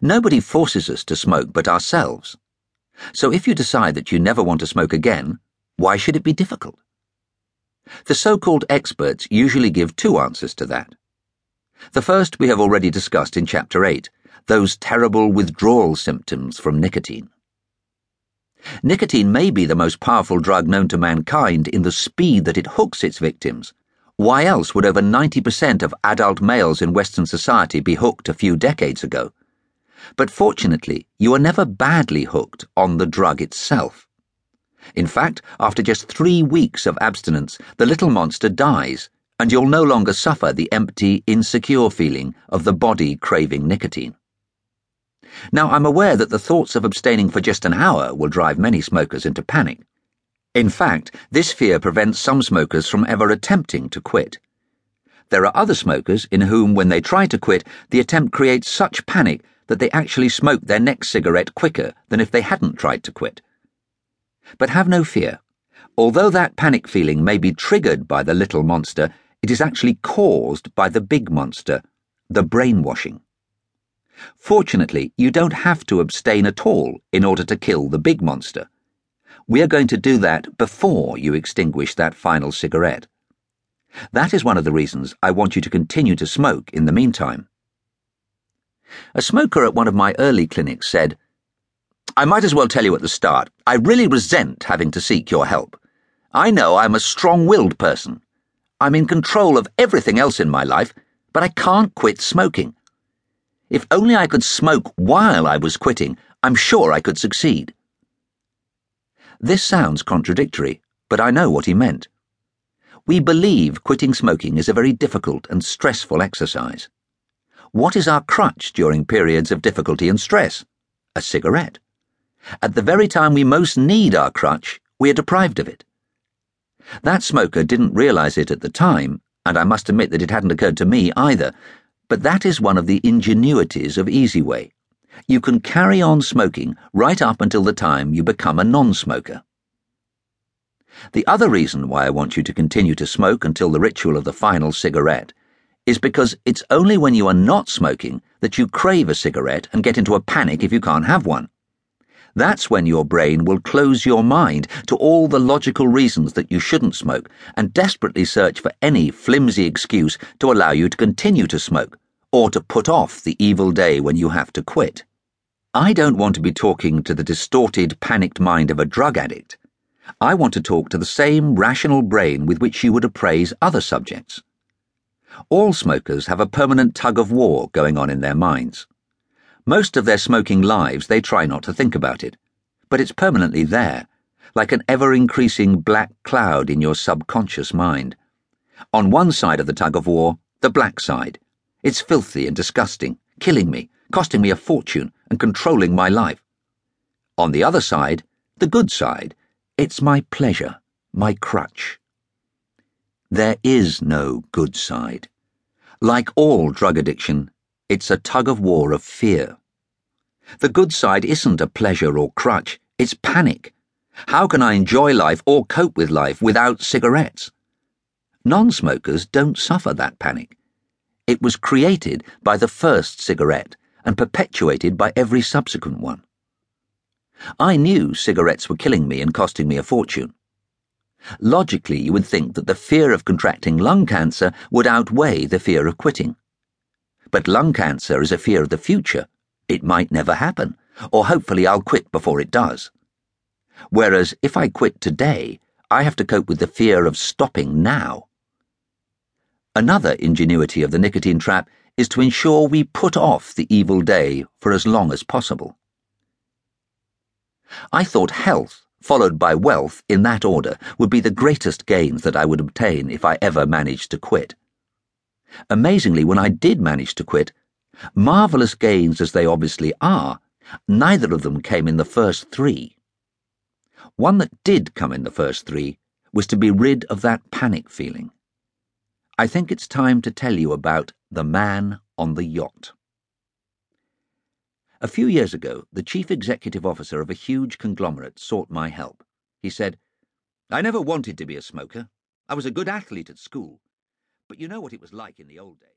Nobody forces us to smoke but ourselves. So if you decide that you never want to smoke again, why should it be difficult? The so called experts usually give two answers to that. The first we have already discussed in Chapter 8 those terrible withdrawal symptoms from nicotine. Nicotine may be the most powerful drug known to mankind in the speed that it hooks its victims. Why else would over 90% of adult males in Western society be hooked a few decades ago? But fortunately, you are never badly hooked on the drug itself. In fact, after just three weeks of abstinence, the little monster dies, and you'll no longer suffer the empty, insecure feeling of the body craving nicotine. Now, I'm aware that the thoughts of abstaining for just an hour will drive many smokers into panic. In fact, this fear prevents some smokers from ever attempting to quit. There are other smokers in whom, when they try to quit, the attempt creates such panic that they actually smoke their next cigarette quicker than if they hadn't tried to quit. But have no fear. Although that panic feeling may be triggered by the little monster, it is actually caused by the big monster, the brainwashing. Fortunately, you don't have to abstain at all in order to kill the big monster. We are going to do that before you extinguish that final cigarette. That is one of the reasons I want you to continue to smoke in the meantime. A smoker at one of my early clinics said, I might as well tell you at the start, I really resent having to seek your help. I know I'm a strong willed person. I'm in control of everything else in my life, but I can't quit smoking. If only I could smoke while I was quitting, I'm sure I could succeed. This sounds contradictory, but I know what he meant. We believe quitting smoking is a very difficult and stressful exercise. What is our crutch during periods of difficulty and stress? A cigarette. At the very time we most need our crutch, we are deprived of it. That smoker didn't realize it at the time, and I must admit that it hadn't occurred to me either, but that is one of the ingenuities of Easy Way. You can carry on smoking right up until the time you become a non smoker. The other reason why I want you to continue to smoke until the ritual of the final cigarette is because it's only when you are not smoking that you crave a cigarette and get into a panic if you can't have one. That's when your brain will close your mind to all the logical reasons that you shouldn't smoke and desperately search for any flimsy excuse to allow you to continue to smoke or to put off the evil day when you have to quit. I don't want to be talking to the distorted, panicked mind of a drug addict. I want to talk to the same rational brain with which you would appraise other subjects. All smokers have a permanent tug of war going on in their minds. Most of their smoking lives, they try not to think about it, but it's permanently there, like an ever increasing black cloud in your subconscious mind. On one side of the tug of war, the black side. It's filthy and disgusting, killing me, costing me a fortune, and controlling my life. On the other side, the good side. It's my pleasure, my crutch. There is no good side. Like all drug addiction, it's a tug of war of fear. The good side isn't a pleasure or crutch, it's panic. How can I enjoy life or cope with life without cigarettes? Non smokers don't suffer that panic. It was created by the first cigarette and perpetuated by every subsequent one. I knew cigarettes were killing me and costing me a fortune. Logically, you would think that the fear of contracting lung cancer would outweigh the fear of quitting. But lung cancer is a fear of the future. It might never happen, or hopefully I'll quit before it does. Whereas if I quit today, I have to cope with the fear of stopping now. Another ingenuity of the nicotine trap is to ensure we put off the evil day for as long as possible. I thought health followed by wealth in that order, would be the greatest gains that I would obtain if I ever managed to quit. Amazingly, when I did manage to quit, marvellous gains as they obviously are, neither of them came in the first three. One that did come in the first three was to be rid of that panic feeling. I think it's time to tell you about the man on the yacht. A few years ago, the chief executive officer of a huge conglomerate sought my help. He said, I never wanted to be a smoker. I was a good athlete at school. But you know what it was like in the old days.